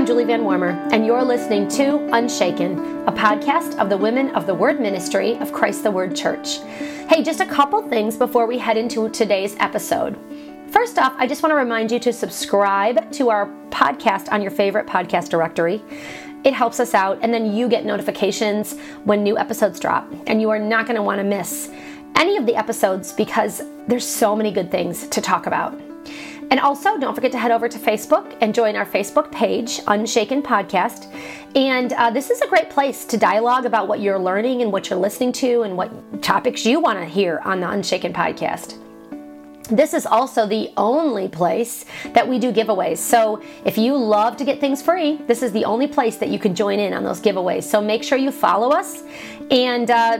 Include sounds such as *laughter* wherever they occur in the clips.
I'm Julie Van Warmer, and you're listening to Unshaken, a podcast of the Women of the Word Ministry of Christ the Word Church. Hey, just a couple things before we head into today's episode. First off, I just want to remind you to subscribe to our podcast on your favorite podcast directory. It helps us out, and then you get notifications when new episodes drop, and you are not going to want to miss any of the episodes because there's so many good things to talk about. And also, don't forget to head over to Facebook and join our Facebook page, Unshaken Podcast. And uh, this is a great place to dialogue about what you're learning and what you're listening to and what topics you want to hear on the Unshaken Podcast. This is also the only place that we do giveaways. So if you love to get things free, this is the only place that you can join in on those giveaways. So make sure you follow us and uh,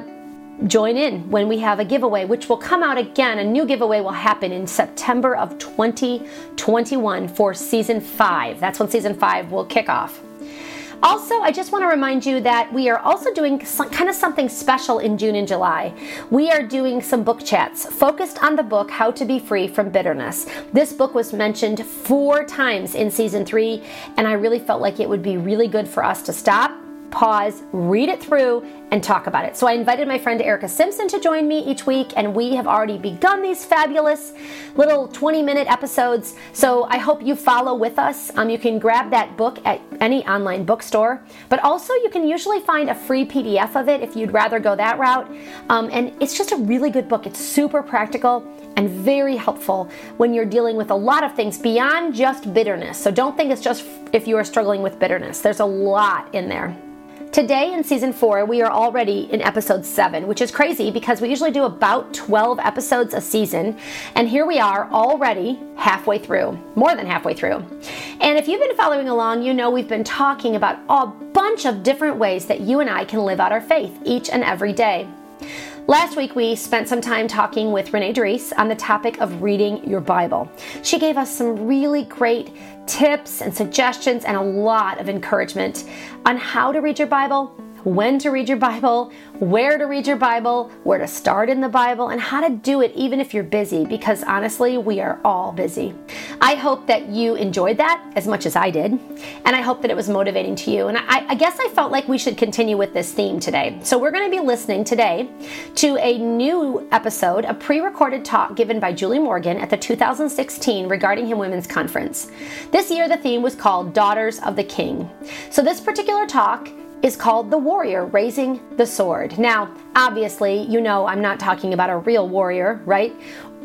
join in when we have a giveaway, which will come out again. A new giveaway will happen in September of 2021 for season five. That's when season five will kick off. Also, I just want to remind you that we are also doing some, kind of something special in June and July. We are doing some book chats focused on the book How to Be Free from Bitterness. This book was mentioned four times in season three, and I really felt like it would be really good for us to stop pause, read it through, and talk about it. So I invited my friend Erica Simpson to join me each week, and we have already begun these fabulous little 20 minute episodes. So I hope you follow with us. Um, you can grab that book at any online bookstore, but also you can usually find a free PDF of it if you'd rather go that route. Um, and it's just a really good book. It's super practical and very helpful when you're dealing with a lot of things beyond just bitterness. So don't think it's just if you are struggling with bitterness, there's a lot in there. Today in season four, we are already in episode seven, which is crazy because we usually do about 12 episodes a season. And here we are already halfway through, more than halfway through. And if you've been following along, you know we've been talking about a bunch of different ways that you and I can live out our faith each and every day. Last week, we spent some time talking with Renee Dries on the topic of reading your Bible. She gave us some really great tips and suggestions and a lot of encouragement on how to read your Bible when to read your Bible, where to read your Bible, where to start in the Bible, and how to do it even if you're busy, because honestly, we are all busy. I hope that you enjoyed that as much as I did, and I hope that it was motivating to you. And I, I guess I felt like we should continue with this theme today. So we're going to be listening today to a new episode, a pre recorded talk given by Julie Morgan at the 2016 Regarding Him Women's Conference. This year, the theme was called Daughters of the King. So this particular talk is called The Warrior Raising the Sword. Now, obviously, you know I'm not talking about a real warrior, right?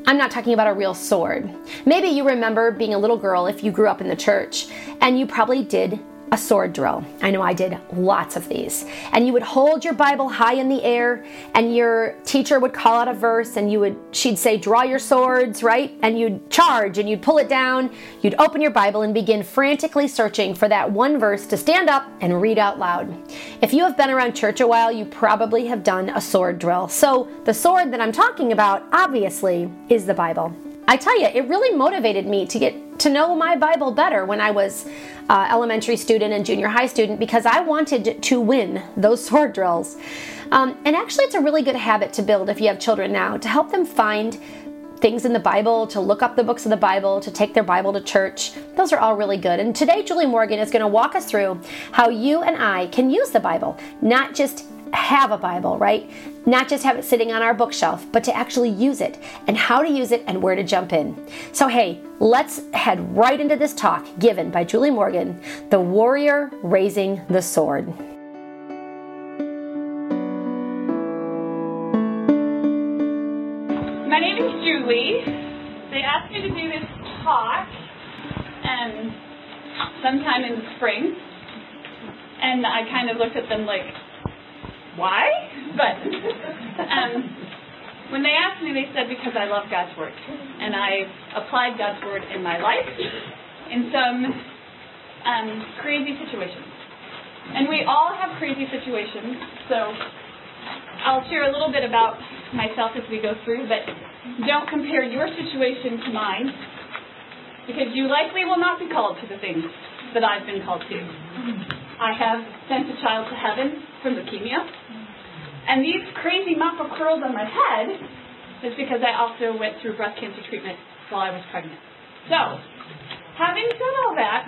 I'm not talking about a real sword. Maybe you remember being a little girl if you grew up in the church, and you probably did a sword drill. I know I did lots of these. And you would hold your Bible high in the air and your teacher would call out a verse and you would she'd say draw your swords, right? And you'd charge and you'd pull it down. You'd open your Bible and begin frantically searching for that one verse to stand up and read out loud. If you have been around church a while, you probably have done a sword drill. So the sword that I'm talking about obviously is the Bible. I tell you, it really motivated me to get to know my Bible better when I was uh, elementary student and junior high student because I wanted to win those *laughs* sword drills. Um, and actually, it's a really good habit to build if you have children now to help them find things in the Bible, to look up the books of the Bible, to take their Bible to church. Those are all really good. And today, Julie Morgan is going to walk us through how you and I can use the Bible, not just have a Bible, right? Not just have it sitting on our bookshelf, but to actually use it and how to use it and where to jump in. So, hey, let's head right into this talk given by Julie Morgan The Warrior Raising the Sword. My name is Julie. They asked me to do this talk um, sometime in the spring. And I kind of looked at them like, why, but um, when they asked me, they said because I love God's Word. And I've applied God's Word in my life in some um, crazy situations. And we all have crazy situations, so I'll share a little bit about myself as we go through, but don't compare your situation to mine, because you likely will not be called to the things that I've been called to. I have sent a child to heaven from leukemia. And these crazy mop of curls on my head is because I also went through breast cancer treatment while I was pregnant. So, having said all that,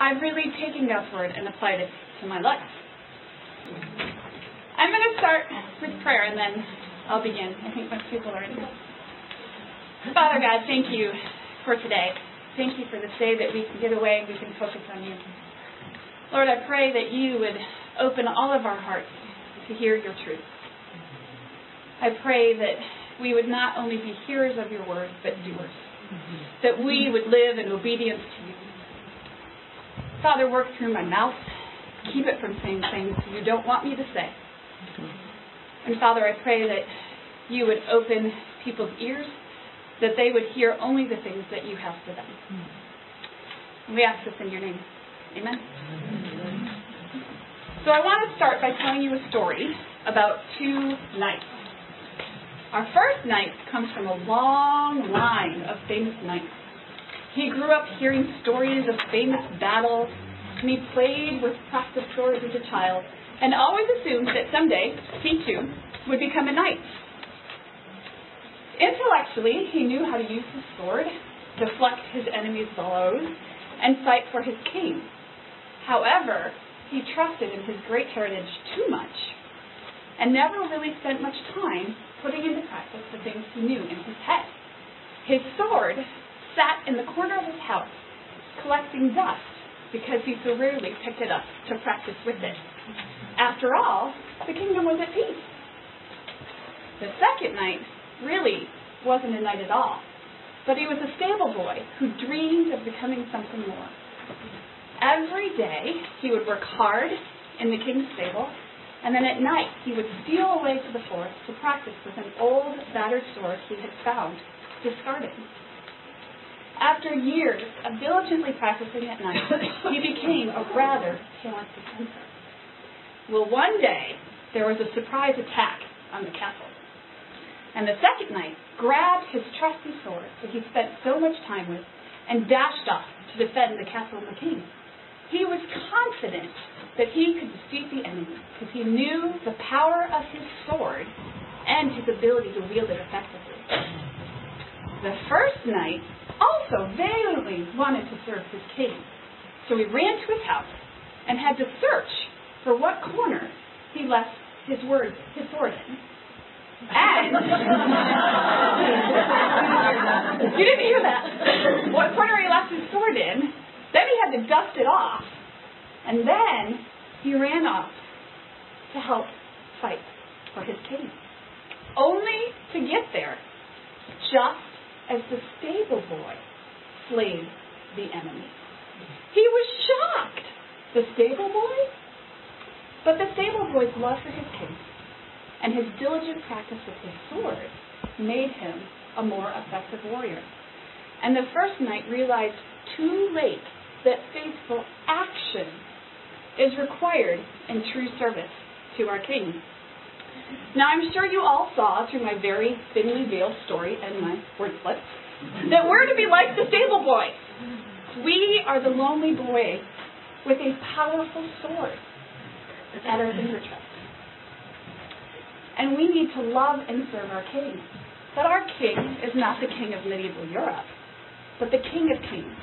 I've really taken God's word and applied it to my life. I'm going to start with prayer and then I'll begin. I think most people are in. Father God, thank you for today. Thank you for this day that we can get away and we can focus on you. Lord, I pray that you would open all of our hearts to hear your truth. I pray that we would not only be hearers of your word, but doers. That we would live in obedience to you. Father, work through my mouth. Keep it from saying things you don't want me to say. And Father, I pray that you would open people's ears, that they would hear only the things that you have for them. We ask this in your name. Amen. So I want to start by telling you a story about two knights. Our first knight comes from a long line of famous knights. He grew up hearing stories of famous battles, and he played with practice swords as a child, and always assumed that someday he too would become a knight. Intellectually, he knew how to use his sword, deflect his enemy's blows, and fight for his king. However, he trusted in his great heritage too much and never really spent much time putting into practice the things he knew in his head. His sword sat in the corner of his house collecting dust because he so rarely picked it up to practice with it. After all, the kingdom was at peace. The second knight really wasn't a knight at all, but he was a stable boy who dreamed of becoming something more. Every day he would work hard in the king's stable, and then at night he would steal away to the forest to practice with an old, battered sword he had found discarded. After years of diligently practicing at night, he became a rather talented hunter. Well, one day there was a surprise attack on the castle. And the second knight grabbed his trusty sword that he spent so much time with and dashed off to defend the castle and the king. He was confident that he could defeat the enemy because he knew the power of his sword and his ability to wield it effectively. The first knight also valiantly wanted to serve his king. So he ran to his house and had to search for what corner he left his word, his sword in. And *laughs* you didn't hear that. What corner he left his sword in. Then he had to dust it off. And then he ran off to help fight for his king. Only to get there just as the stable boy slayed the enemy. He was shocked. The stable boy? But the stable boy's love for his king and his diligent practice with his sword made him a more effective warrior. And the first knight realized too late that faithful action is required in true service to our king. Now, I'm sure you all saw through my very thinly veiled story and my word slips that we're to be like the stable boy. We are the lonely boy with a powerful sword at our fingertips. And we need to love and serve our king. But our king is not the king of medieval Europe, but the king of kings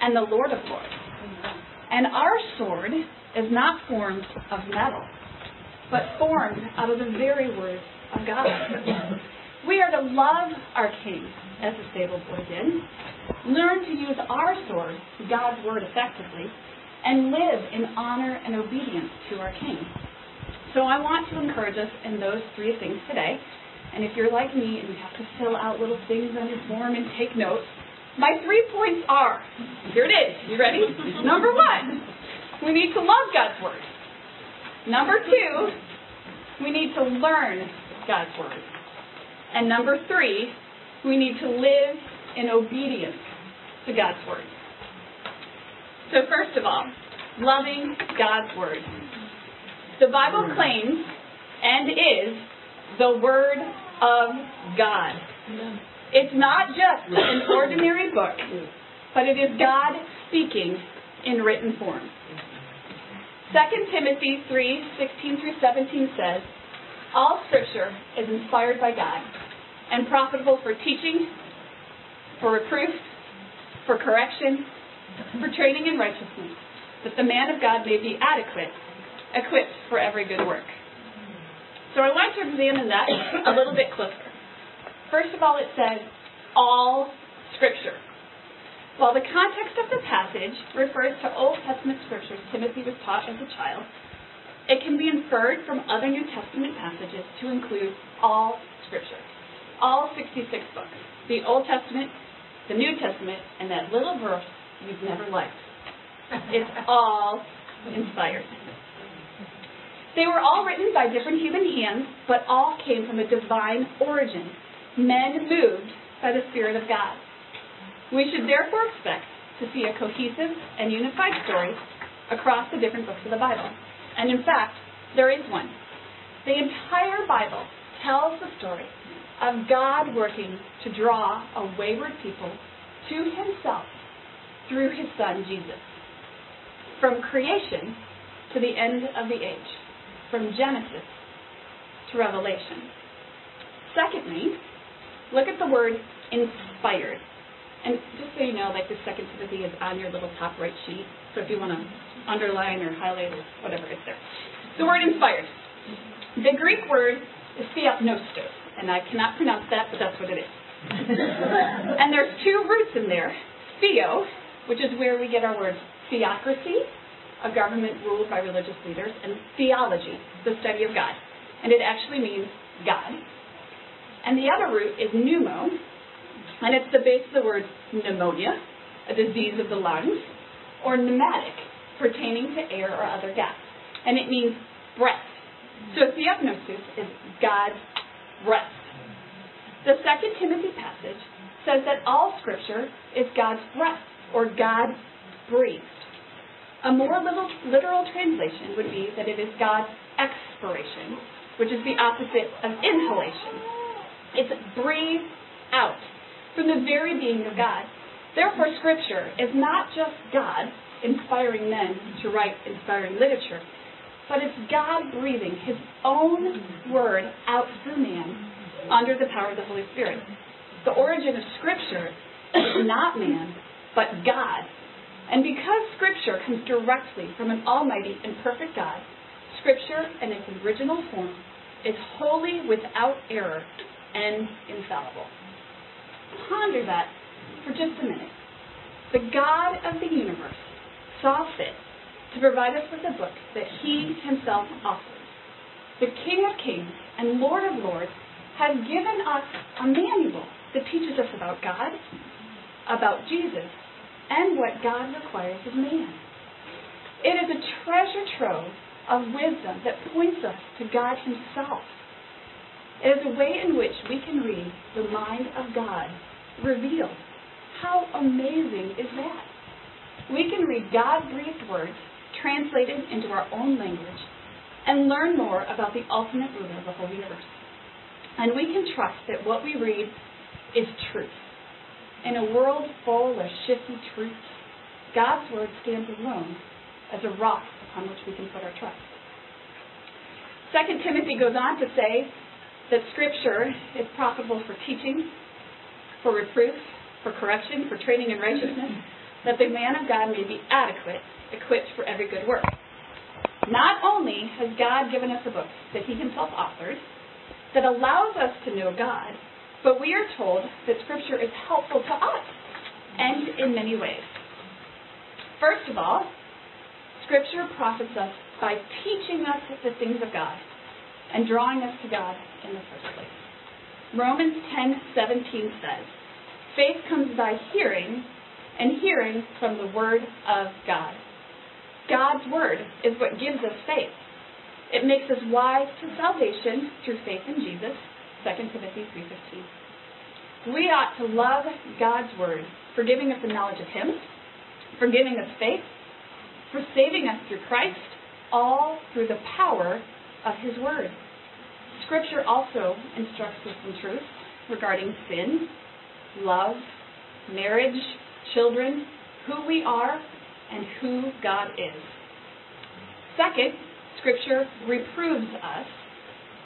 and the lord of lords. And our sword is not formed of metal, but formed out of the very words of God. We are to love our king, as the stable boy did, learn to use our sword, God's word, effectively, and live in honor and obedience to our king. So I want to encourage us in those three things today. And if you're like me and you have to fill out little things on your form and take notes, my three points are here it is. You ready? Number one, we need to love God's Word. Number two, we need to learn God's Word. And number three, we need to live in obedience to God's Word. So, first of all, loving God's Word. The Bible claims and is the Word of God. It's not just an ordinary book, but it is God speaking in written form. 2 Timothy 3 16 through 17 says, All scripture is inspired by God and profitable for teaching, for reproof, for correction, for training in righteousness, that the man of God may be adequate, equipped for every good work. So I want to examine that a little bit closer. First of all, it says all Scripture. While the context of the passage refers to Old Testament scriptures Timothy was taught as a child, it can be inferred from other New Testament passages to include all Scripture, all 66 books, the Old Testament, the New Testament, and that little verse you've never liked. It's all inspired. They were all written by different human hands, but all came from a divine origin. Men moved by the Spirit of God. We should therefore expect to see a cohesive and unified story across the different books of the Bible. And in fact, there is one. The entire Bible tells the story of God working to draw a wayward people to himself through his son Jesus. From creation to the end of the age, from Genesis to Revelation. Secondly, look at the word inspired. And just so you know, like the second Timothy is on your little top right sheet. So if you want to underline or highlight or whatever, it's there. The word inspired. The Greek word is theopneustos, and I cannot pronounce that, but that's what it is. *laughs* and there's two roots in there. Theo, which is where we get our word theocracy, a government ruled by religious leaders, and theology, the study of God. And it actually means God. And the other root is pneumo, and it's the base of the word pneumonia, a disease of the lungs, or pneumatic, pertaining to air or other gas. And it means breath. So theopneustos is God's breath. The second Timothy passage says that all scripture is God's breath, or God breathed. A more little, literal translation would be that it is God's expiration, which is the opposite of inhalation. It's breathed out from the very being of God. Therefore, Scripture is not just God inspiring men to write inspiring literature, but it's God breathing His own word out through man under the power of the Holy Spirit. The origin of Scripture is not man, but God. And because Scripture comes directly from an almighty and perfect God, Scripture in its original form is wholly without error and infallible ponder that for just a minute. The God of the universe saw fit to provide us with a book that he himself authored. The King of Kings and Lord of Lords has given us a manual that teaches us about God, about Jesus, and what God requires of man. It is a treasure trove of wisdom that points us to God Himself. It is a way in which we can read the mind of God revealed. How amazing is that? We can read God breathed words translated into our own language and learn more about the ultimate ruler of the whole universe. And we can trust that what we read is truth. In a world full of shifty truths, God's word stands alone as a rock upon which we can put our trust. Second Timothy goes on to say that Scripture is profitable for teaching, for reproof, for correction, for training in righteousness, that the man of God may be adequate, equipped for every good work. Not only has God given us a book that he himself authored that allows us to know God, but we are told that Scripture is helpful to us and in many ways. First of all, Scripture profits us by teaching us the things of God and drawing us to God in the first place. Romans 10:17 says, "Faith comes by hearing, and hearing from the word of God." God's word is what gives us faith. It makes us wise to salvation through faith in Jesus, 2 Timothy 3:15. We ought to love God's word for giving us the knowledge of him, for giving us faith, for saving us through Christ, all through the power of his word. Scripture also instructs us in truth regarding sin, love, marriage, children, who we are, and who God is. Second, Scripture reproves us,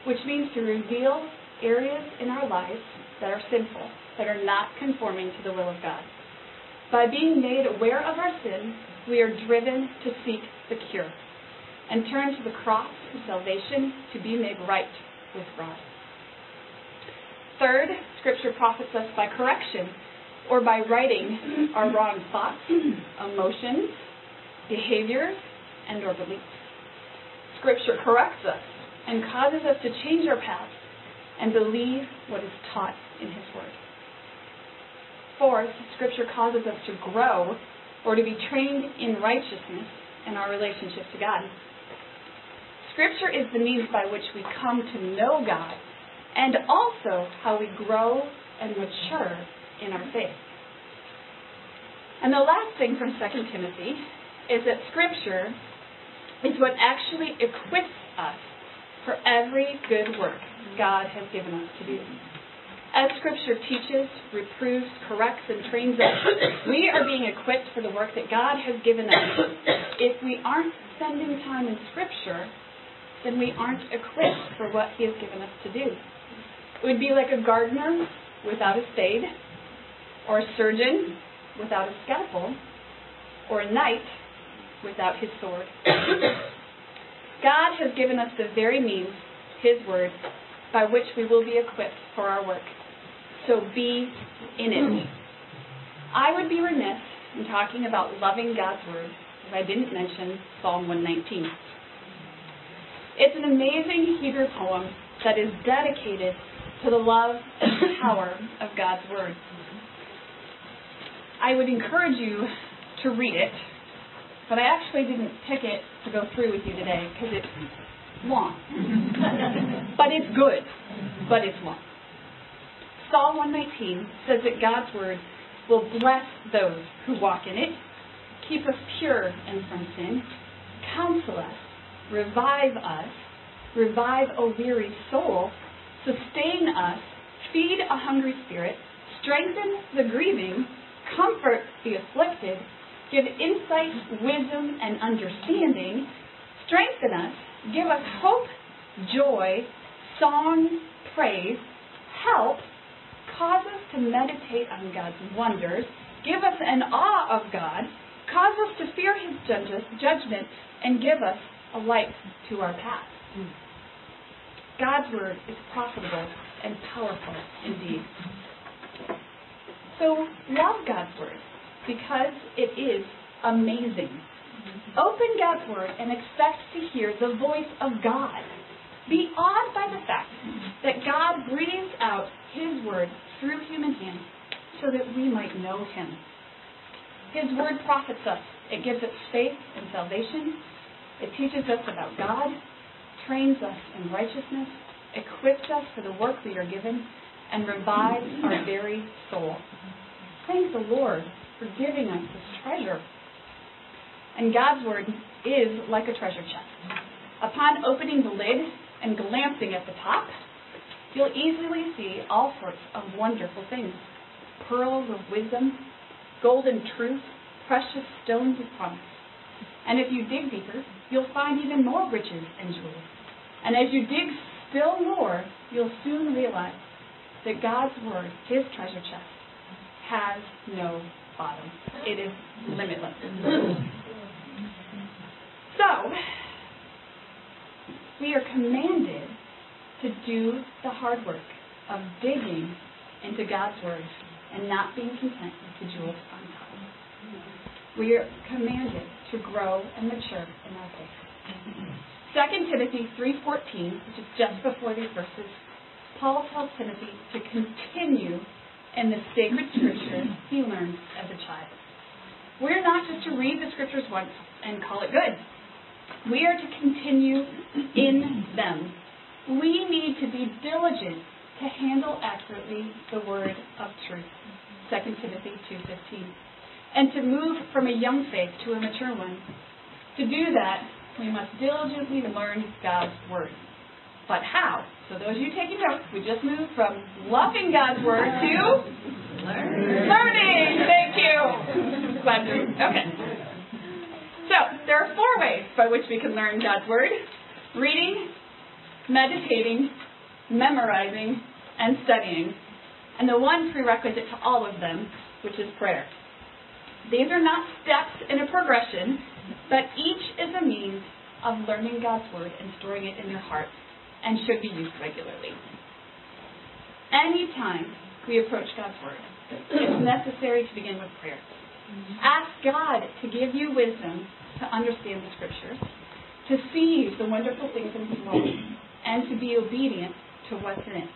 which means to reveal areas in our lives that are sinful, that are not conforming to the will of God. By being made aware of our sin, we are driven to seek the cure and turn to the cross for salvation to be made right with God. Third, Scripture profits us by correction or by righting our wrong thoughts, emotions, behaviors, and or beliefs. Scripture corrects us and causes us to change our path and believe what is taught in His Word. Fourth, Scripture causes us to grow or to be trained in righteousness in our relationship to God. Scripture is the means by which we come to know God and also how we grow and mature in our faith. And the last thing from 2 Timothy is that Scripture is what actually equips us for every good work God has given us to do. As Scripture teaches, reproves, corrects, and trains us, we are being equipped for the work that God has given us. If we aren't spending time in Scripture, then we aren't equipped for what He has given us to do. It would be like a gardener without a spade, or a surgeon without a scalpel, or a knight without his sword. God has given us the very means, His Word, by which we will be equipped for our work. So be in it. I would be remiss in talking about loving God's Word if I didn't mention Psalm 119. It's an amazing Hebrew poem that is dedicated to the love and power of God's Word. I would encourage you to read it, but I actually didn't pick it to go through with you today because it's long. *laughs* but it's good, but it's long. Psalm 119 says that God's Word will bless those who walk in it, keep us pure and from sin, counsel us, revive us, revive a weary soul, sustain us, feed a hungry spirit, strengthen the grieving, comfort the afflicted, give insight, wisdom, and understanding, strengthen us, give us hope, joy, song, praise, help, cause us to meditate on God's wonders, give us an awe of God, cause us to fear His judgment, and give us a light to our path. Hmm. God's word is profitable and powerful indeed. So love God's word because it is amazing. Hmm. Open God's word and expect to hear the voice of God. Be awed by the fact hmm. that God breathes out his word through human hands so that we might know him. His word profits us. It gives us faith and salvation. It teaches us about God trains us in righteousness, equips us for the work we are given, and revives our very soul. Thank the Lord for giving us this treasure. And God's Word is like a treasure chest. Upon opening the lid and glancing at the top, you'll easily see all sorts of wonderful things pearls of wisdom, golden truth, precious stones of promise. And if you dig deeper, you'll find even more riches and jewels. And as you dig still more, you'll soon realize that God's Word, His treasure chest, has no bottom. It is limitless. So, we are commanded to do the hard work of digging into God's Word and not being content with the jewels on top. We are commanded to grow and mature in our faith. 2 Timothy 3.14, which is just before these verses, Paul tells Timothy to continue in the sacred scriptures he learned as a child. We're not just to read the scriptures once and call it good. We are to continue in them. We need to be diligent to handle accurately the word of truth. 2 Timothy 2.15 and to move from a young faith to a mature one. To do that, we must diligently learn God's Word. But how? So those of you taking notes, we just moved from loving God's Word to learning. learning. Thank you. Glad to. Okay. So there are four ways by which we can learn God's Word: reading, meditating, memorizing, and studying. And the one prerequisite to all of them, which is prayer. These are not steps in a progression, but each is a means of learning God's Word and storing it in your heart and should be used regularly. Anytime we approach God's Word, it's necessary to begin with prayer. Ask God to give you wisdom to understand the Scriptures, to see the wonderful things in His Word, and to be obedient to what's in it.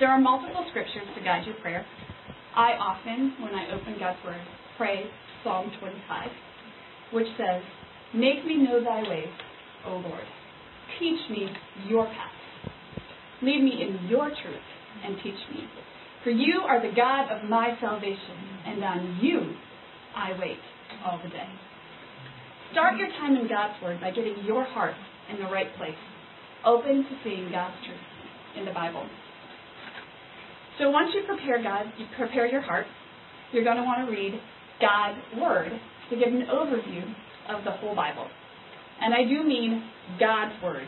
There are multiple Scriptures to guide your prayer. I often, when I open God's Word, pray Psalm 25, which says, Make me know thy ways, O Lord. Teach me your paths. Lead me in your truth and teach me. For you are the God of my salvation, and on you I wait all the day. Start your time in God's Word by getting your heart in the right place, open to seeing God's truth in the Bible. So once you prepare God, you prepare your heart, you're going to want to read God's Word to give an overview of the whole Bible. And I do mean God's Word.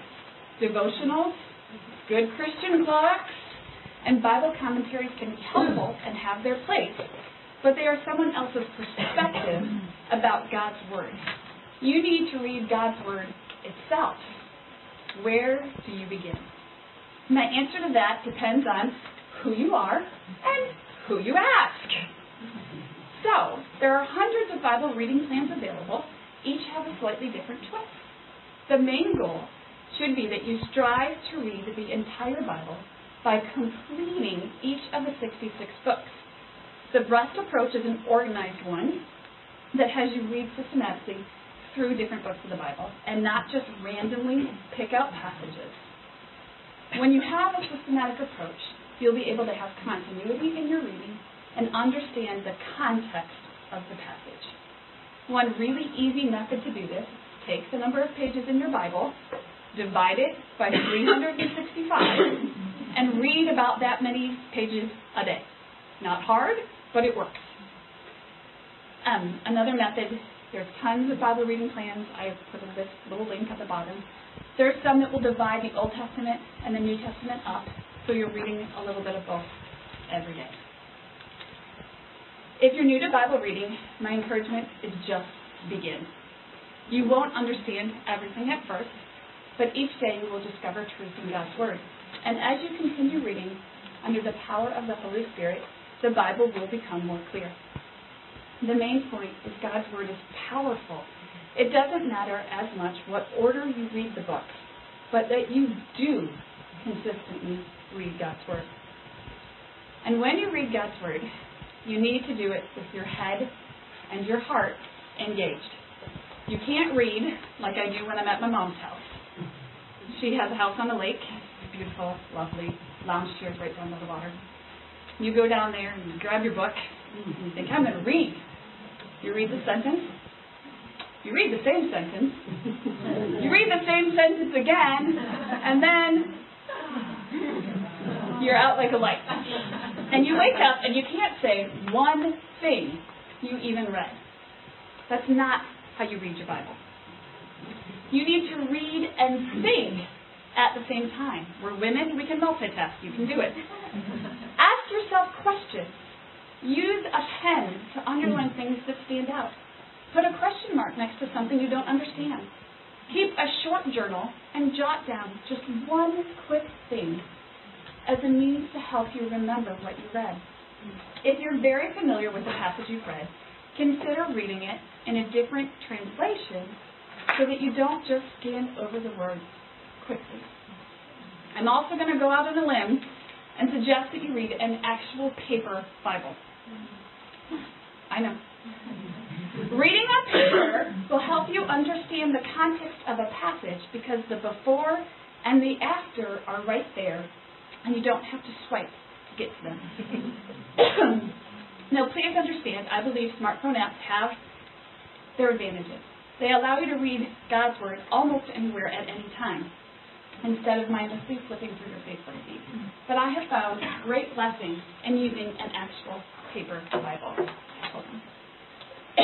Devotionals, good Christian books, and Bible commentaries can be helpful and have their place, but they are someone else's perspective about God's Word. You need to read God's Word itself. Where do you begin? My answer to that depends on who you are and who you ask. So, there are hundreds of Bible reading plans available. Each have a slightly different twist. The main goal should be that you strive to read the entire Bible by completing each of the 66 books. The BREST approach is an organized one that has you read systematically through different books of the Bible and not just randomly pick out passages. When you have a systematic approach, you'll be able to have continuity in your reading and understand the context of the passage. One really easy method to do this take the number of pages in your Bible, divide it by 365, and read about that many pages a day. Not hard, but it works. Um, another method, there's tons of Bible reading plans. I've put list, little link at the bottom. There's some that will divide the Old Testament and the New Testament up, so you're reading a little bit of both every day. If you're new to Bible reading, my encouragement is just begin. You won't understand everything at first, but each day you will discover truth in God's Word. And as you continue reading, under the power of the Holy Spirit, the Bible will become more clear. The main point is God's Word is powerful. It doesn't matter as much what order you read the books, but that you do consistently read God's Word. And when you read God's Word, you need to do it with your head and your heart engaged. You can't read like I do when I'm at my mom's house. She has a house on the lake, beautiful, lovely lounge chairs right down by the water. You go down there and you grab your book and you think, I'm going to read. You read the sentence. You read the same sentence. You read the same sentence again, and then you're out like a light. And you wake up and you can't say one thing you even read. That's not how you read your Bible. You need to read and think at the same time. We're women, we can multitask. You can do it. Ask yourself questions. Use a pen to underline things that stand out. Put a question mark next to something you don't understand. Keep a short journal and jot down just one quick thing as a means to help you remember what you read. If you're very familiar with the passage you've read, consider reading it in a different translation so that you don't just scan over the words quickly. I'm also going to go out on a limb and suggest that you read an actual paper Bible. I know. Reading a paper will help you understand the context of a passage because the before and the after are right there, and you don't have to swipe to get to them. *coughs* now, please understand, I believe smartphone apps have their advantages. They allow you to read God's Word almost anywhere at any time instead of mindlessly flipping through your Facebook feed. But I have found great blessing in using an actual paper Bible. *coughs*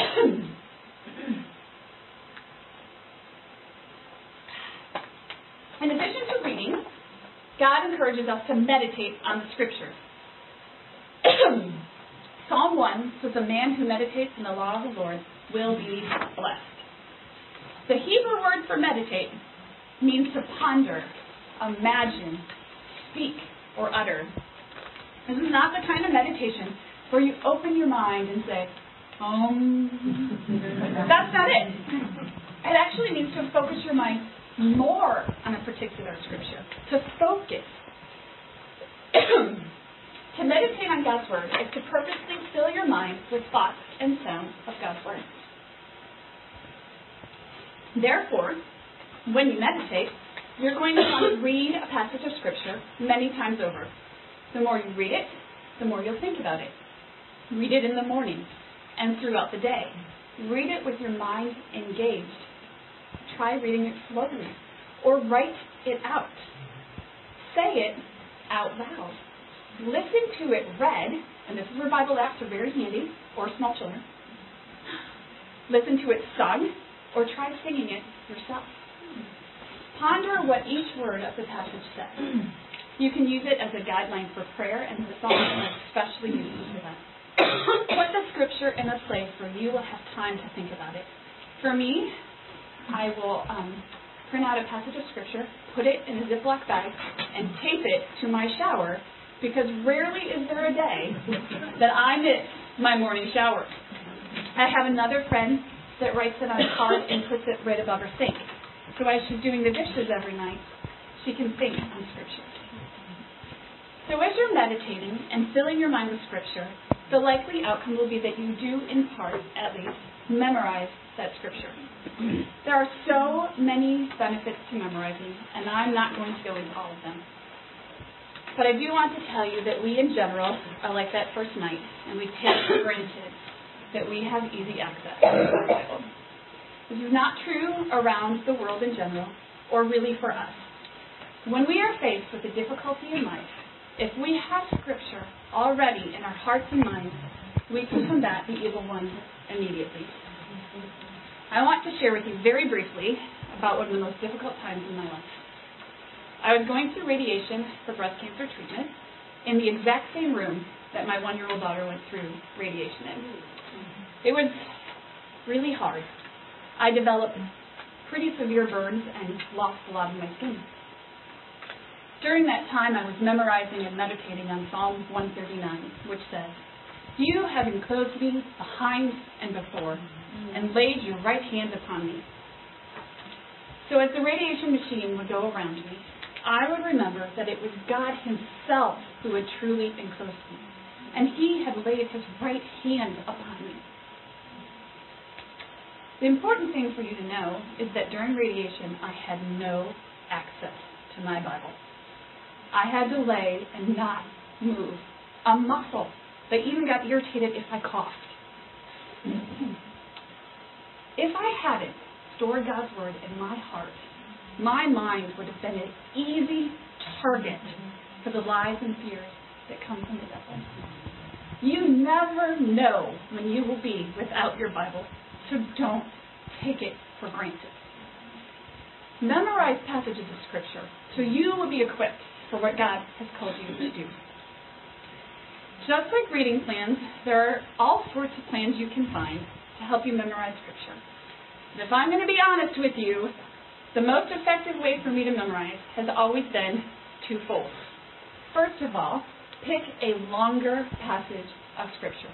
in addition to reading, God encourages us to meditate on the Scriptures. *clears throat* Psalm 1 says, A man who meditates in the law of the Lord will be blessed. The Hebrew word for meditate means to ponder, imagine, speak, or utter. This is not the kind of meditation where you open your mind and say, um. *laughs* That's not it. It actually means to focus your mind more on a particular scripture, to focus. *clears throat* to meditate on God's Word is to purposely fill your mind with thoughts and sounds of God's Word. Therefore, when you meditate, you're going to want to *coughs* read a passage of Scripture many times over. The more you read it, the more you'll think about it. Read it in the morning and throughout the day. Read it with your mind engaged. Try reading it slowly or write it out. Say it out loud. Listen to it read, and this is where Bible apps are very handy, or small children. Listen to it sung, or try singing it yourself. Ponder what each word of the passage says. You can use it as a guideline for prayer, and the psalm is especially useful for that. Put the scripture in a place where you will have time to think about it. For me, I will um, print out a passage of scripture, put it in a Ziploc bag, and tape it to my shower because rarely is there a day that I miss my morning shower. I have another friend that writes it on a card and puts it right above her sink. So as she's doing the dishes every night, she can think on Scripture. So as you're meditating and filling your mind with Scripture, the likely outcome will be that you do, in part at least, memorize that Scripture. There are so many benefits to memorizing, and I'm not going to go into all of them. But I do want to tell you that we in general are like that first knight, and we take for granted that we have easy access to the Bible. This is not true around the world in general, or really for us. When we are faced with a difficulty in life, if we have Scripture already in our hearts and minds, we can combat the evil one immediately. I want to share with you very briefly about one of the most difficult times in my life. I was going through radiation for breast cancer treatment in the exact same room that my one year old daughter went through radiation in. It was really hard. I developed pretty severe burns and lost a lot of my skin. During that time, I was memorizing and meditating on Psalm 139, which says, You have enclosed me behind and before, and laid your right hand upon me. So as the radiation machine would go around me, I would remember that it was God Himself who had truly enclosed me, and He had laid His right hand upon me. The important thing for you to know is that during radiation, I had no access to my Bible. I had to lay and not move a muscle. They even got irritated if I coughed. If I hadn't stored God's Word in my heart, my mind would have been an easy target for the lies and fears that come from the devil. You never know when you will be without your Bible, so don't take it for granted. Memorize passages of Scripture so you will be equipped for what God has called you to do. Just like reading plans, there are all sorts of plans you can find to help you memorize Scripture. But if I'm going to be honest with you, the most effective way for me to memorize has always been twofold. First of all, pick a longer passage of Scripture,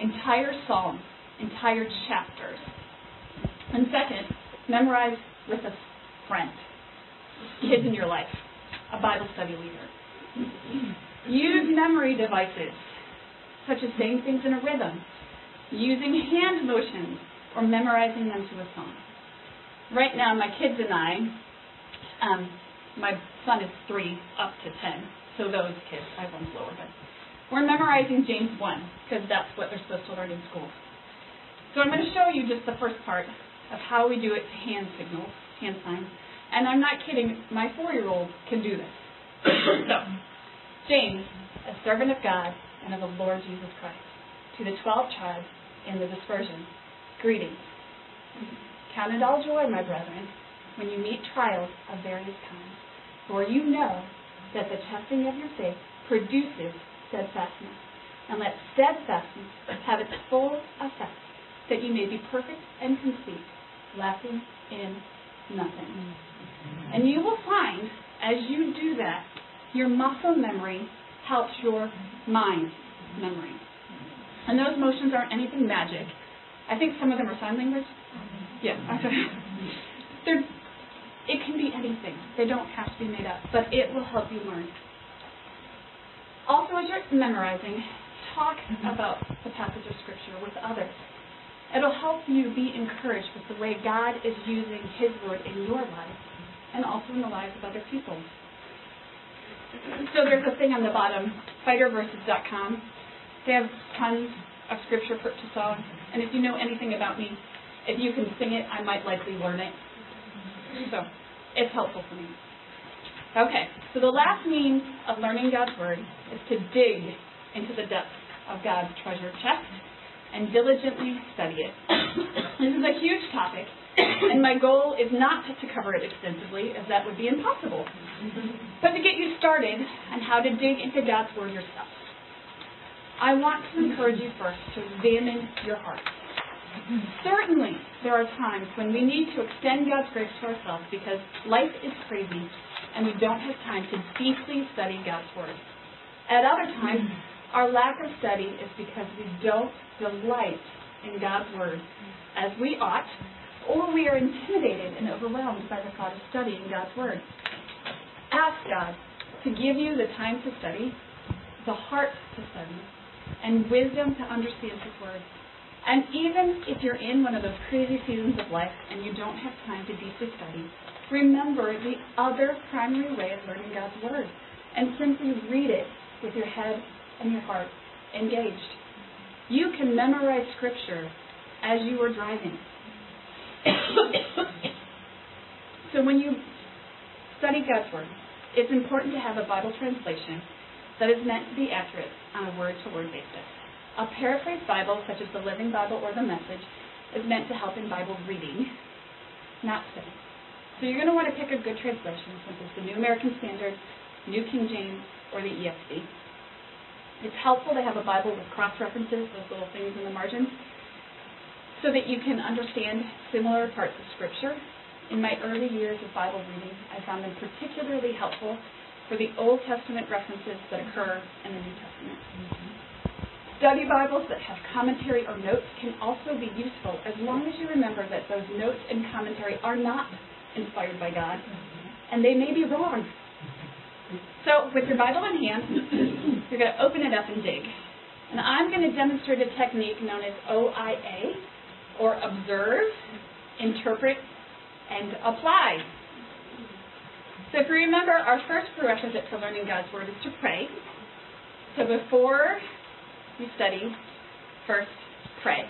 entire psalms, entire chapters. And second, memorize with a friend, kids in your life, a Bible study leader. Use memory devices, such as saying things in a rhythm, using hand motions, or memorizing them to a song right now, my kids and I, um, my son is three up to ten, so those kids, I have one slower, but we're memorizing James 1 because that's what they're supposed to learn in school. So I'm going to show you just the first part of how we do it hand signals, hand signs. And I'm not kidding, my four year old can do this. *coughs* so, James, a servant of God and of the Lord Jesus Christ, to the twelve tribes in the dispersion, greetings. Count it all joy, my brethren, when you meet trials of various kinds, for you know that the testing of your faith produces steadfastness. and let steadfastness have its full effect, that you may be perfect and complete, lacking in nothing. And you will find, as you do that, your muscle memory helps your mind memory. And those motions aren't anything magic. I think some of them are sign language. Yeah. They're, it can be anything. They don't have to be made up, but it will help you learn. Also, as you're memorizing, talk mm-hmm. about the passage of Scripture with others. It'll help you be encouraged with the way God is using His Word in your life and also in the lives of other people. So there's a thing on the bottom, fighterverses.com. They have tons of scripture put to song. And if you know anything about me, if you can sing it, I might likely learn it. So it's helpful for me. Okay, so the last means of learning God's Word is to dig into the depths of God's treasure chest and diligently study it. *coughs* this is a huge topic, and my goal is not to cover it extensively, as that would be impossible, but to get you started on how to dig into God's Word yourself. I want to encourage you first to examine your heart. Certainly, there are times when we need to extend God's grace to ourselves because life is crazy and we don't have time to deeply study God's Word. At other times, our lack of study is because we don't delight in God's Word as we ought, or we are intimidated and overwhelmed by the thought of studying God's Word. Ask God to give you the time to study, the heart to study, and wisdom to understand His Word. And even if you're in one of those crazy seasons of life and you don't have time to deeply study, remember the other primary way of learning God's Word and simply read it with your head and your heart engaged. You can memorize Scripture as you are driving. *coughs* so when you study God's Word, it's important to have a Bible translation that is meant to be accurate on a word to word basis. A paraphrased Bible, such as the Living Bible or the Message, is meant to help in Bible reading, not study. So you're going to want to pick a good translation, such as the New American Standard, New King James, or the ESV. It's helpful to have a Bible with cross references, those little things in the margins, so that you can understand similar parts of Scripture. In my early years of Bible reading, I found them particularly helpful for the Old Testament references that occur in the New Testament. Mm-hmm. Study Bibles that have commentary or notes can also be useful as long as you remember that those notes and commentary are not inspired by God mm-hmm. and they may be wrong. So, with your Bible in hand, *coughs* you're going to open it up and dig. And I'm going to demonstrate a technique known as OIA, or Observe, Interpret, and Apply. So if you remember, our first prerequisite for learning God's Word is to pray. So before you study, first pray.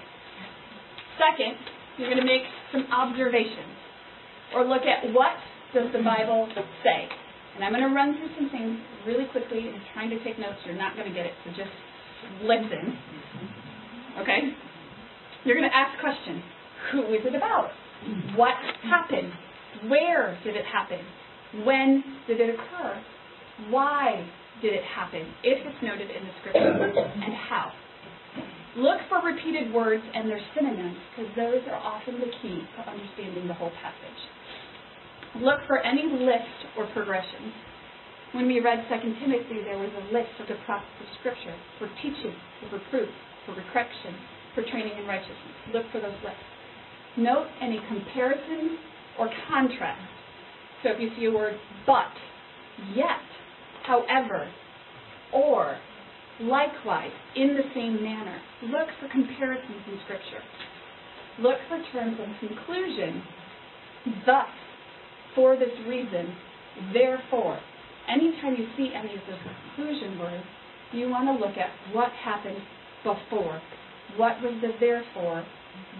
Second, you're going to make some observations or look at what does the Bible say. And I'm going to run through some things really quickly and trying to take notes. You're not going to get it, so just listen. Okay? You're going to ask questions. Who is it about? What happened? Where did it happen? When did it occur? Why did it happen, if it's noted in the scripture, and how? Look for repeated words and their synonyms, because those are often the key to understanding the whole passage. Look for any list or progressions. When we read 2 Timothy, there was a list of the profits of Scripture for teaching, for reproof, for correction, for training in righteousness. Look for those lists. Note any comparisons or contrasts so if you see a word but, yet, however, or, likewise, in the same manner, look for comparisons in Scripture. Look for terms of conclusion, thus, for this reason, therefore. Anytime you see any of those conclusion words, you want to look at what happened before. What was the therefore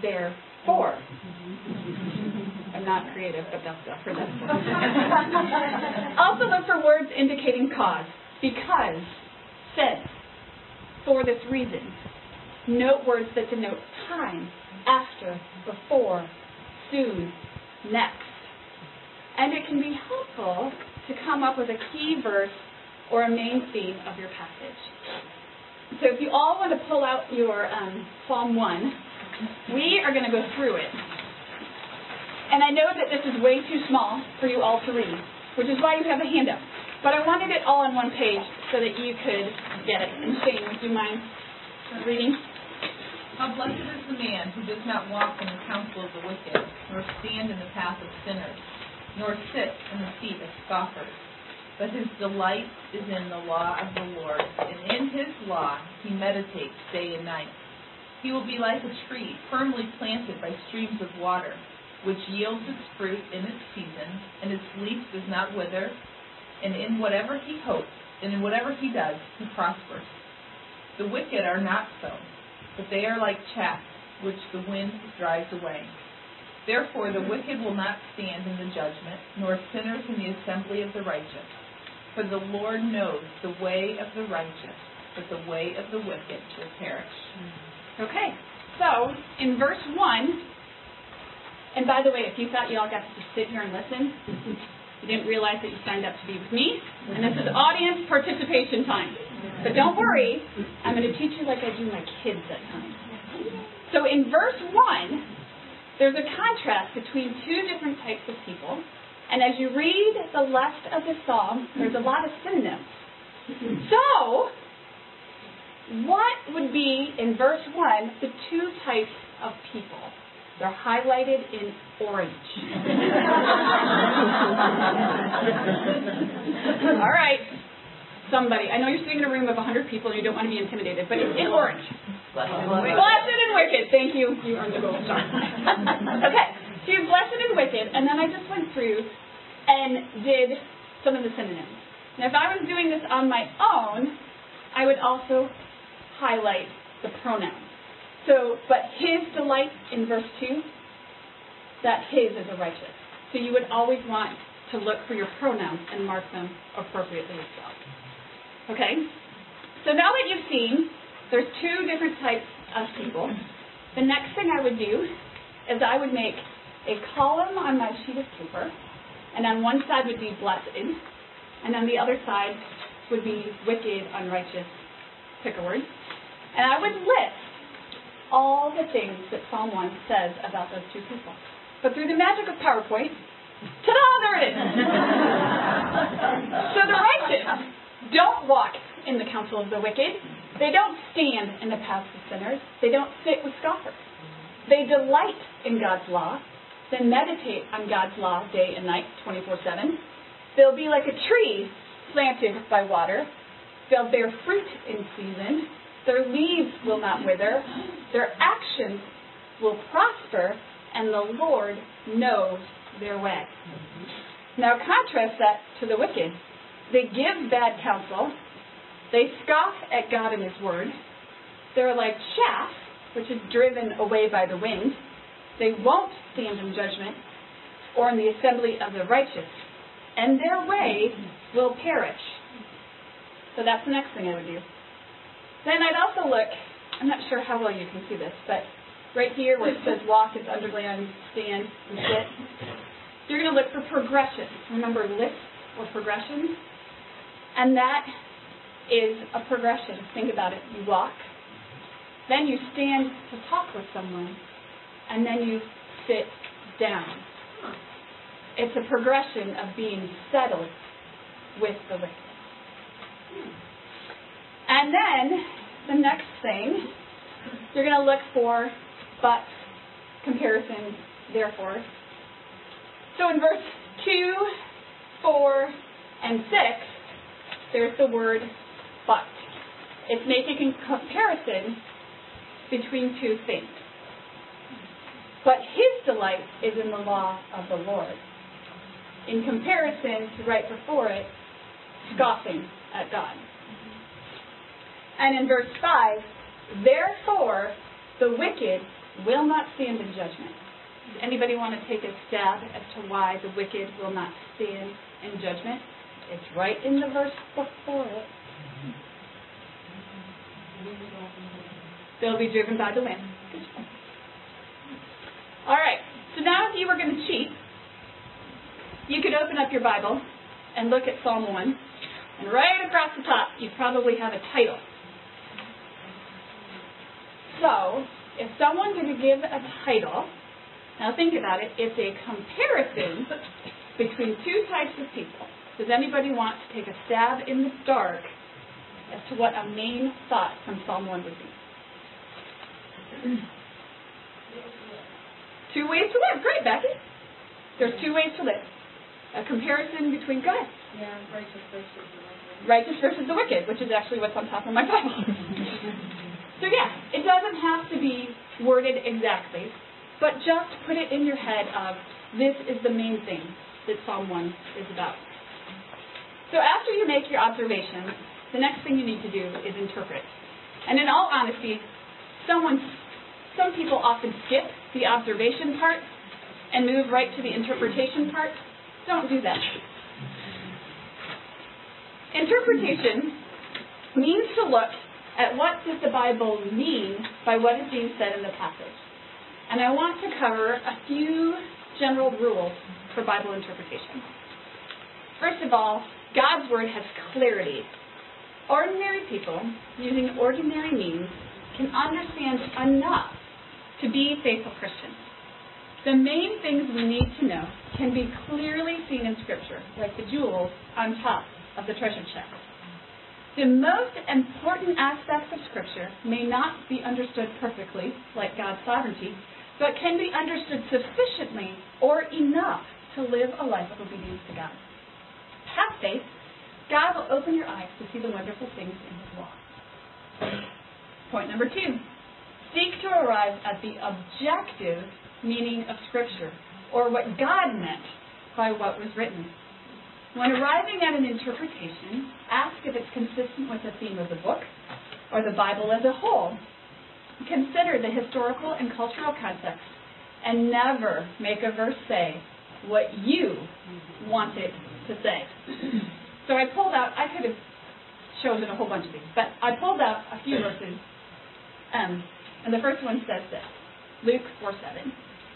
there for? Mm-hmm. I'm not creative, but that's for this. *laughs* also look for words indicating cause. Because, since, for this reason. Note words that denote time, after, before, soon, next. And it can be helpful to come up with a key verse or a main theme of your passage. So if you all want to pull out your um, Psalm 1, we are going to go through it. And I know that this is way too small for you all to read, which is why you have a handout. But I wanted it all on one page so that you could get it. And Shane, would you mind reading? How blessed is the man who does not walk in the counsel of the wicked, nor stand in the path of sinners, nor sit in the seat of scoffers. But his delight is in the law of the Lord, and in his law he meditates day and night. He will be like a tree firmly planted by streams of water, which yields its fruit in its season, and its leaf does not wither, and in whatever he hopes, and in whatever he does, he prospers. The wicked are not so but they are like chaff which the wind drives away. Therefore the wicked will not stand in the judgment, nor sinners in the assembly of the righteous. For the Lord knows the way of the righteous, but the way of the wicked will perish. Hmm. Okay, so in verse 1, and by the way, if you thought you all got to just sit here and listen, you didn't realize that you signed up to be with me, and this is audience participation time. But don't worry, I'm going to teach you like I do my kids at times. So in verse 1, there's a contrast between two different types of people. And as you read the left of the psalm, there's a lot of synonyms. So, what would be, in verse 1, the two types of people? They're highlighted in orange. *laughs* All right somebody. I know you're sitting in a room of 100 people and you don't want to be intimidated, but it's in orange. Blessed and wicked. Thank you. You earned the gold star. *laughs* okay, so you're blessed and wicked, and then I just went through and did some of the synonyms. Now, if I was doing this on my own, I would also highlight the pronouns. So, but his delight in verse 2, that his is a righteous. So you would always want to look for your pronouns and mark them appropriately as well. Okay? So now that you've seen there's two different types of people, the next thing I would do is I would make a column on my sheet of paper, and on one side would be blessed, and on the other side would be wicked, unrighteous, pick a word. And I would list all the things that Psalm 1 says about those two people. But through the magic of PowerPoint, ta-da, there it is. *laughs* so the righteous don't walk in the counsel of the wicked. They don't stand in the paths of sinners. They don't sit with scoffers. They delight in God's law, then meditate on God's law day and night, 24 7. They'll be like a tree planted by water. They'll bear fruit in season. Their leaves will not wither. Their actions will prosper, and the Lord knows their way. Now contrast that to the wicked. They give bad counsel. They scoff at God and His Word. They're like chaff, which is driven away by the wind. They won't stand in judgment or in the assembly of the righteous, and their way will perish. So that's the next thing I would do. Then I'd also look, I'm not sure how well you can see this, but right here where it says walk, it's underlined stand, and sit. You're going to look for progression. Remember lists or progressions? And that is a progression. Think about it. You walk, then you stand to talk with someone, and then you sit down. It's a progression of being settled with the wicked. And then the next thing, you're going to look for but, comparison, therefore. So in verse 2, 4, and 6, there's the word but. It's making a comparison between two things. But his delight is in the law of the Lord. In comparison to right before it, scoffing at God. And in verse 5, therefore the wicked will not stand in judgment. Does anybody want to take a stab as to why the wicked will not stand in judgment? It's right in the verse before it. They'll be driven by the wind. All right. So now, if you were going to cheat, you could open up your Bible and look at Psalm 1. And right across the top, you probably have a title. So, if someone's going to give a title, now think about it, it's a comparison between two types of people. Does anybody want to take a stab in the dark as to what a main thought from Psalm 1 would be? Two ways to live. Great, Becky. There's two ways to live. A comparison between, go ahead. Yeah, righteous versus the wicked. Righteous versus the wicked, which is actually what's on top of my Bible. *laughs* so yeah, it doesn't have to be worded exactly, but just put it in your head of this is the main thing that Psalm 1 is about. So after you make your observations, the next thing you need to do is interpret. And in all honesty, someone, some people often skip the observation part and move right to the interpretation part. Don't do that. Interpretation means to look at what does the Bible mean by what is being said in the passage. And I want to cover a few general rules for Bible interpretation. First of all, God's Word has clarity. Ordinary people, using ordinary means, can understand enough to be faithful Christians. The main things we need to know can be clearly seen in Scripture, like the jewels on top of the treasure chest. The most important aspects of Scripture may not be understood perfectly, like God's sovereignty, but can be understood sufficiently or enough to live a life of obedience to God. Have faith. God will open your eyes to see the wonderful things in His law. Point number two seek to arrive at the objective meaning of Scripture, or what God meant by what was written. When arriving at an interpretation, ask if it's consistent with the theme of the book or the Bible as a whole. Consider the historical and cultural context and never make a verse say what you want it to say. So I pulled out, I could have chosen a whole bunch of these, but I pulled out a few verses. Um, and the first one says this Luke 4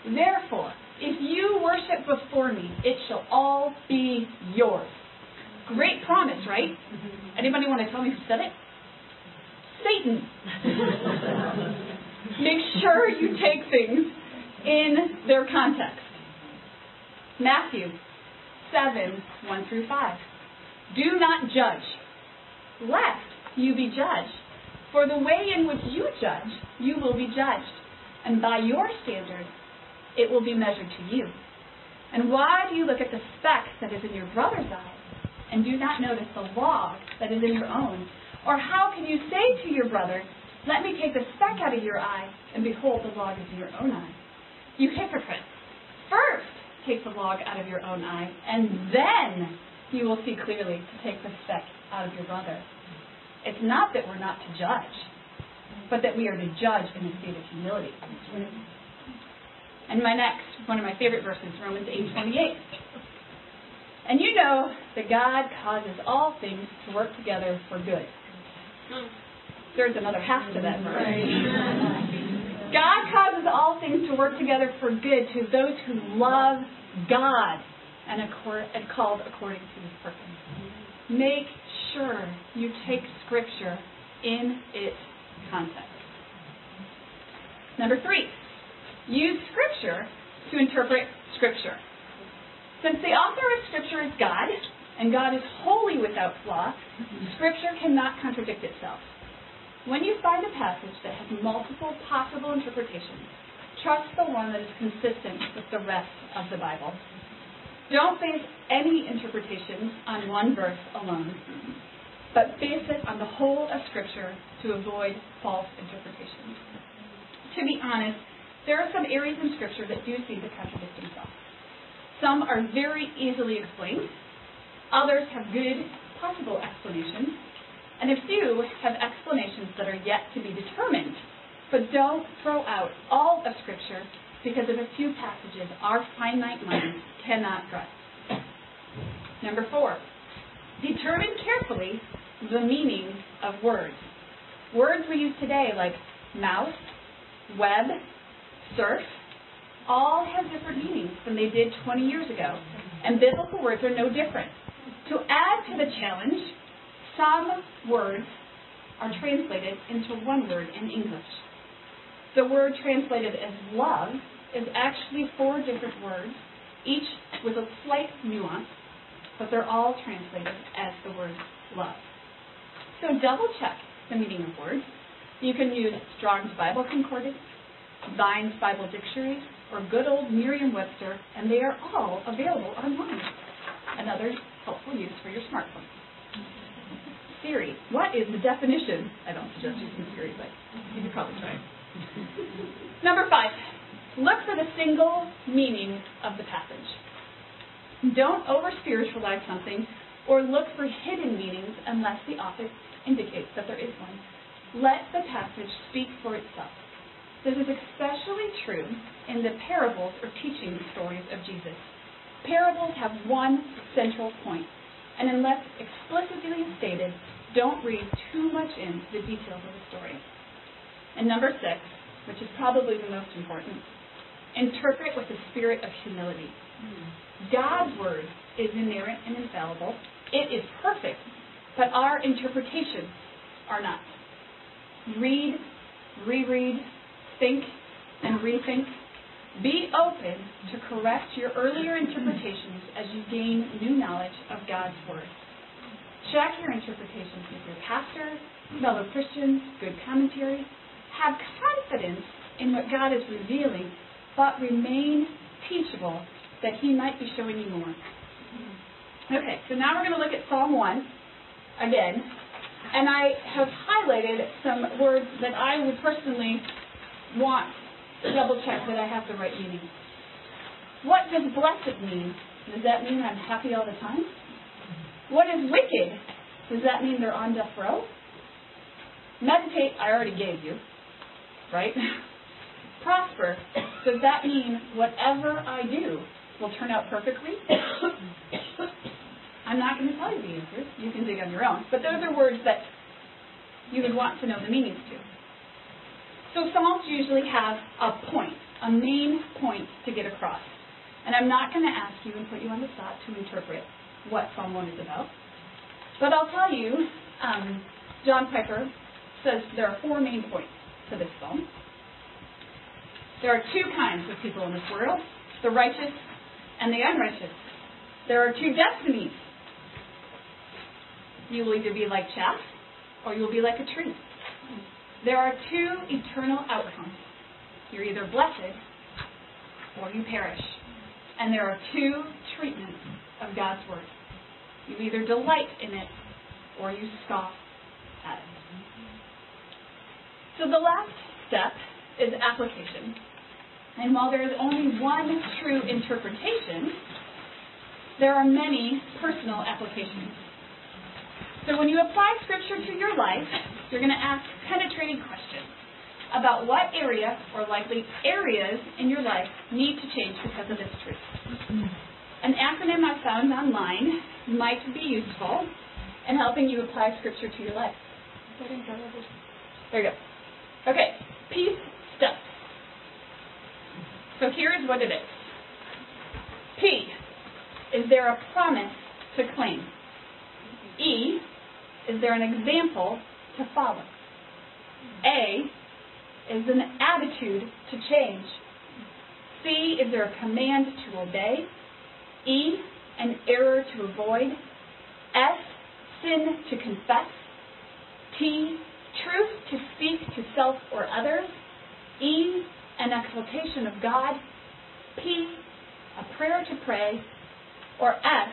7. Therefore, if you worship before me, it shall all be yours. Great promise, right? Mm-hmm. Anybody want to tell me who said it? Satan. *laughs* Make sure you take things in their context. Matthew 7 1 through 5. Do not judge, lest you be judged. For the way in which you judge, you will be judged. And by your standard, it will be measured to you. And why do you look at the speck that is in your brother's eye and do not notice the log that is in your own? Or how can you say to your brother, Let me take the speck out of your eye, and behold, the log is in your own eye? You hypocrite! First take the log out of your own eye, and then you will see clearly to take the speck out of your brother. It's not that we're not to judge, but that we are to judge in a state of humility. And my next, one of my favorite verses, Romans 8:28. And you know that God causes all things to work together for good. There's another half to that verse. God causes all things to work together for good to those who love God and, and called according to His purpose. Make sure you take Scripture in its context. Number three, use Scripture to interpret Scripture. Since the author of Scripture is God, and God is wholly without flaw, Scripture cannot contradict itself. When you find a passage that has multiple possible interpretations, trust the one that is consistent with the rest of the Bible. Don't base any interpretation on one verse alone, but base it on the whole of Scripture to avoid false interpretations. To be honest, there are some areas in Scripture that do seem to contradict themselves. Some are very easily explained, others have good possible explanations, and a few have explanations that are yet to be determined. But don't throw out all of Scripture because of a few passages our finite minds cannot grasp. Number four, determine carefully the meaning of words. Words we use today like mouse, web, surf, all have different meanings than they did 20 years ago, and biblical words are no different. To add to the challenge, some words are translated into one word in English. the word translated as love is actually four different words, each with a slight nuance, but they're all translated as the word love. So double check the meaning of words. You can use Strong's Bible Concordance, Vine's Bible Dictionary, or good old Merriam-Webster, and they are all available online. Another helpful use for your smartphone. Siri, what is the definition? I don't suggest using Siri, but you could probably try. Number five, look for the single meaning of the passage. Don't over spiritualize something or look for hidden meanings unless the author indicates that there is one. Let the passage speak for itself. This is especially true in the parables or teaching stories of Jesus. Parables have one central point, and unless explicitly stated, don't read too much into the details of the story. And number six, which is probably the most important, interpret with a spirit of humility. God's word is inerrant and infallible. It is perfect, but our interpretations are not. Read, reread, think, and rethink. Be open to correct your earlier interpretations as you gain new knowledge of God's Word. Check your interpretations with your pastor, fellow Christians, good commentary. Have confidence in what God is revealing, but remain teachable that He might be showing you more. Okay, so now we're going to look at Psalm 1 again. And I have highlighted some words that I would personally want to double check that I have the right meaning. What does blessed mean? Does that mean I'm happy all the time? What is wicked? Does that mean they're on death row? Meditate, I already gave you, right? *laughs* Prosper, does that mean whatever I do will turn out perfectly? *coughs* I'm not going to tell you the answers. You can dig on your own. But those are words that you would want to know the meanings to. So Psalms usually have a point, a main point to get across. And I'm not going to ask you and put you on the spot to interpret what Psalm 1 is about. But I'll tell you, um, John Piper says there are four main points to this psalm. There are two kinds of people in this world the righteous and the unrighteous. There are two destinies you will either be like chaff or you will be like a tree. There are two eternal outcomes. You're either blessed or you perish. And there are two treatments of God's Word. You either delight in it or you scoff at it. So the last step is application. And while there is only one true interpretation, there are many personal applications. So when you apply Scripture to your life, you're going to ask penetrating questions about what area, or likely areas in your life, need to change because of this truth. An acronym I found online might be useful in helping you apply Scripture to your life. There you go. Okay, peace stuff. So here's what it is. P, is there a promise to claim? E, is there an example to follow? A is an attitude to change. C is there a command to obey? E, an error to avoid. S, sin to confess. T, truth to speak to self or others. E, an exaltation of God. P, a prayer to pray. Or S,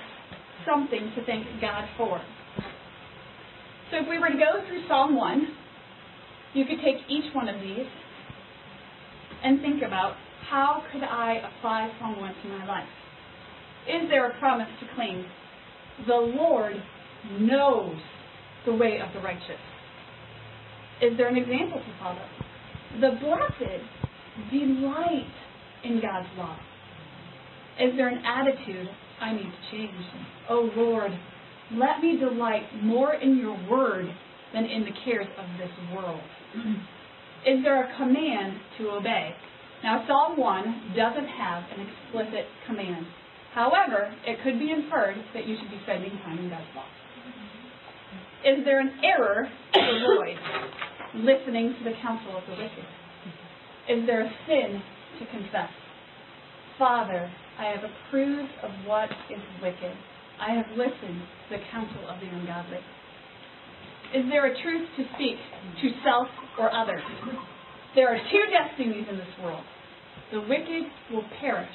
something to thank God for. So if we were to go through Psalm 1, you could take each one of these and think about how could I apply Psalm 1 to my life? Is there a promise to claim? The Lord knows the way of the righteous. Is there an example to follow? The blessed delight in God's law. Is there an attitude I need to change? Oh Lord, let me delight more in your word than in the cares of this world. *clears throat* Is there a command to obey? Now, Psalm 1 doesn't have an explicit command. However, it could be inferred that you should be spending time in God's law. Is there an error to avoid? *coughs* Listening to the counsel of the wicked. Is there a sin to confess? Father, I have approved of what is wicked. I have listened to the counsel of the ungodly. Is there a truth to speak to self or others? There are two destinies in this world. The wicked will perish.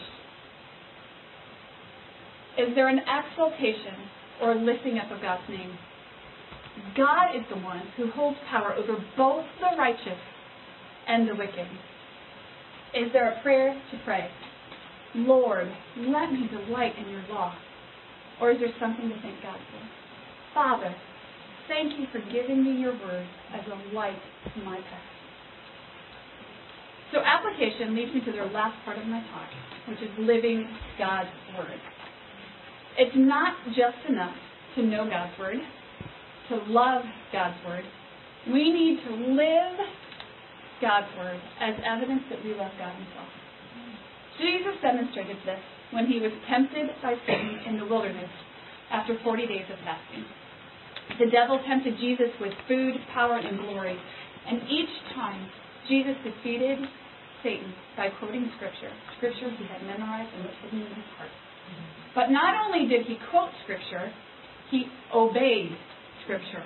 Is there an exaltation or a lifting up of God's name? God is the one who holds power over both the righteous and the wicked. Is there a prayer to pray? Lord, let me delight in your law. Or is there something to thank God for? Father, thank you for giving me your word as a light to my path. So application leads me to the last part of my talk, which is living God's word. It's not just enough to know God's word, to love God's word. We need to live God's word as evidence that we love God himself. Jesus demonstrated this when he was tempted by Satan in the wilderness after 40 days of fasting. The devil tempted Jesus with food, power, and glory, and each time Jesus defeated Satan by quoting Scripture, Scripture he had memorized and was hidden in his heart. But not only did he quote Scripture, he obeyed Scripture.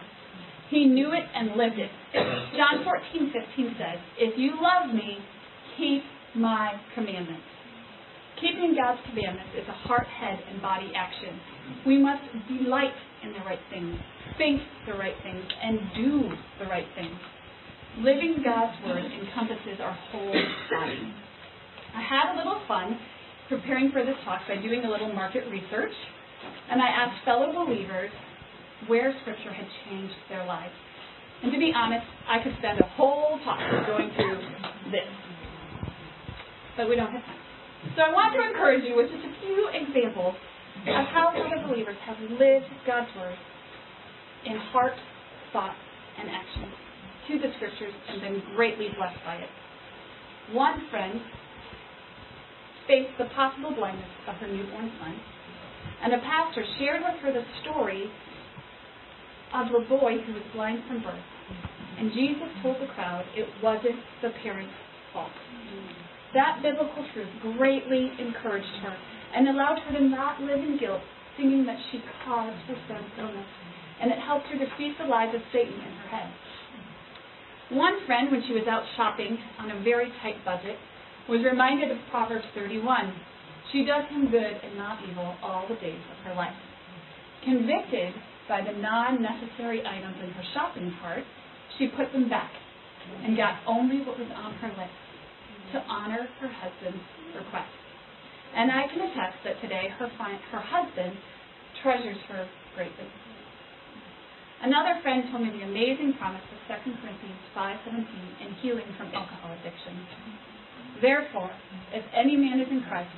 He knew it and lived it. John 14, 15 says, If you love me, keep my commandments. Keeping God's commandments is a heart, head, and body action. We must delight in the right things, think the right things, and do the right things. Living God's word encompasses our whole body. I had a little fun preparing for this talk by doing a little market research, and I asked fellow believers where Scripture had changed their lives. And to be honest, I could spend a whole talk going through this. But we don't have time. So I want to encourage you with just a few examples of how other believers have lived God's Word in heart, thought, and action to the Scriptures and been greatly blessed by it. One friend faced the possible blindness of her newborn son, and a pastor shared with her the story of a boy who was blind from birth. And Jesus told the crowd it wasn't the parents' fault. That biblical truth greatly encouraged her and allowed her to not live in guilt, thinking that she caused her son's illness. And it helped her defeat the lies of Satan in her head. One friend, when she was out shopping on a very tight budget, was reminded of Proverbs 31. She does him good and not evil all the days of her life. Convicted by the non necessary items in her shopping cart, she put them back and got only what was on her list to honor her husband's request. And I can attest that today her, her husband treasures her greatly. Another friend told me the amazing promise of 2 Corinthians 5.17 in healing from alcohol addiction. Therefore, if any man is in Christ,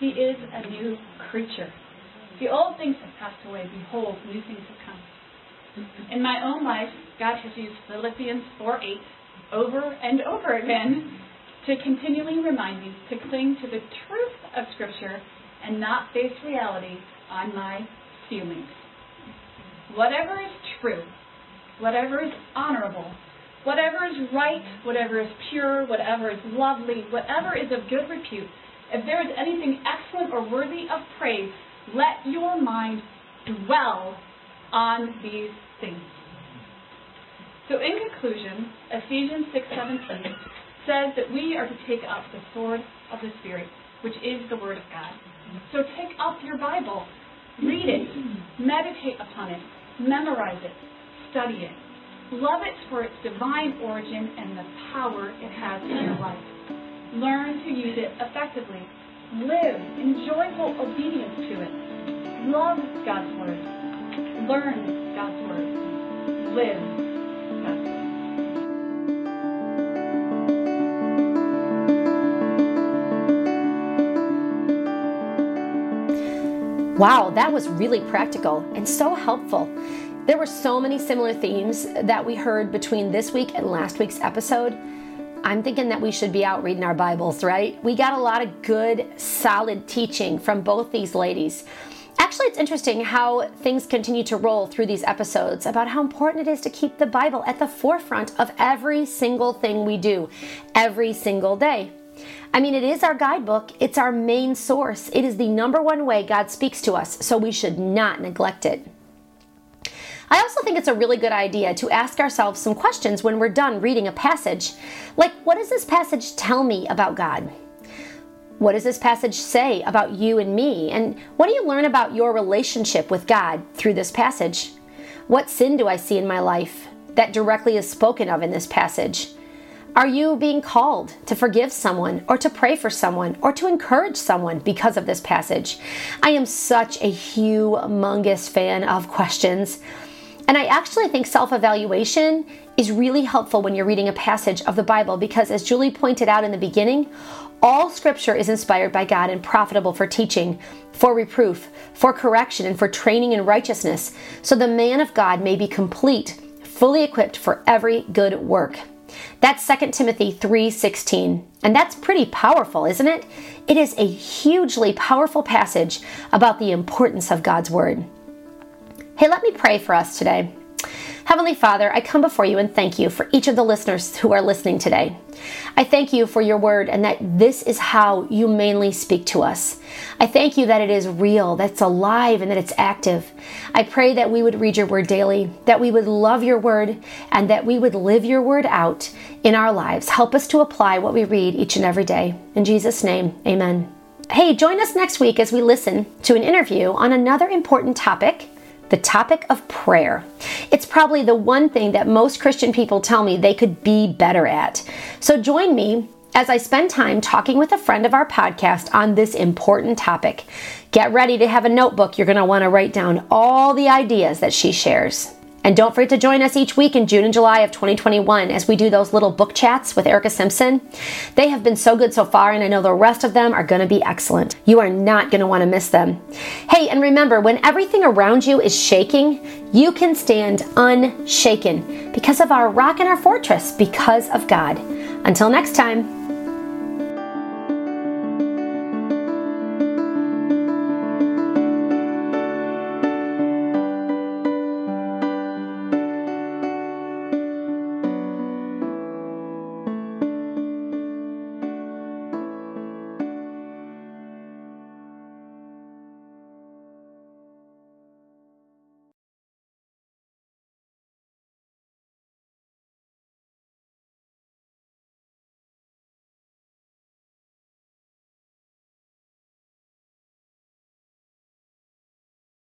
he is a new creature. The old things have passed away. Behold, new things have come. In my own life, God has used Philippians 4.8 over and over again to continually remind me to cling to the truth of Scripture and not base reality on my feelings. Whatever is true, whatever is honorable, whatever is right, whatever is pure, whatever is lovely, whatever is of good repute, if there is anything excellent or worthy of praise, let your mind dwell on these things. So in conclusion, Ephesians 6:17 says that we are to take up the sword of the Spirit, which is the Word of God. So take up your Bible, read it, meditate upon it, memorize it, study it. Love it for its divine origin and the power it has in your life. Learn to use it effectively. Live in joyful obedience to it. Love God's Word. Learn God's Word. Live God's Word. Wow, that was really practical and so helpful. There were so many similar themes that we heard between this week and last week's episode. I'm thinking that we should be out reading our Bibles, right? We got a lot of good, solid teaching from both these ladies. Actually, it's interesting how things continue to roll through these episodes about how important it is to keep the Bible at the forefront of every single thing we do, every single day. I mean, it is our guidebook, it's our main source, it is the number one way God speaks to us, so we should not neglect it. I also think it's a really good idea to ask ourselves some questions when we're done reading a passage. Like, what does this passage tell me about God? What does this passage say about you and me? And what do you learn about your relationship with God through this passage? What sin do I see in my life that directly is spoken of in this passage? Are you being called to forgive someone or to pray for someone or to encourage someone because of this passage? I am such a humongous fan of questions. And I actually think self evaluation is really helpful when you're reading a passage of the Bible because, as Julie pointed out in the beginning, all scripture is inspired by God and profitable for teaching, for reproof, for correction, and for training in righteousness, so the man of God may be complete, fully equipped for every good work. That's 2 Timothy 3:16. And that's pretty powerful, isn't it? It is a hugely powerful passage about the importance of God's word. Hey, let me pray for us today. Heavenly Father, I come before you and thank you for each of the listeners who are listening today. I thank you for your word and that this is how you mainly speak to us. I thank you that it is real, that it's alive, and that it's active. I pray that we would read your word daily, that we would love your word, and that we would live your word out in our lives. Help us to apply what we read each and every day. In Jesus' name, amen. Hey, join us next week as we listen to an interview on another important topic the topic of prayer. It's probably the one thing that most Christian people tell me they could be better at. So join me as I spend time talking with a friend of our podcast on this important topic. Get ready to have a notebook. You're going to want to write down all the ideas that she shares. And don't forget to join us each week in June and July of 2021 as we do those little book chats with Erica Simpson. They have been so good so far, and I know the rest of them are going to be excellent. You are not going to want to miss them. Hey, and remember, when everything around you is shaking, you can stand unshaken because of our rock and our fortress, because of God. Until next time.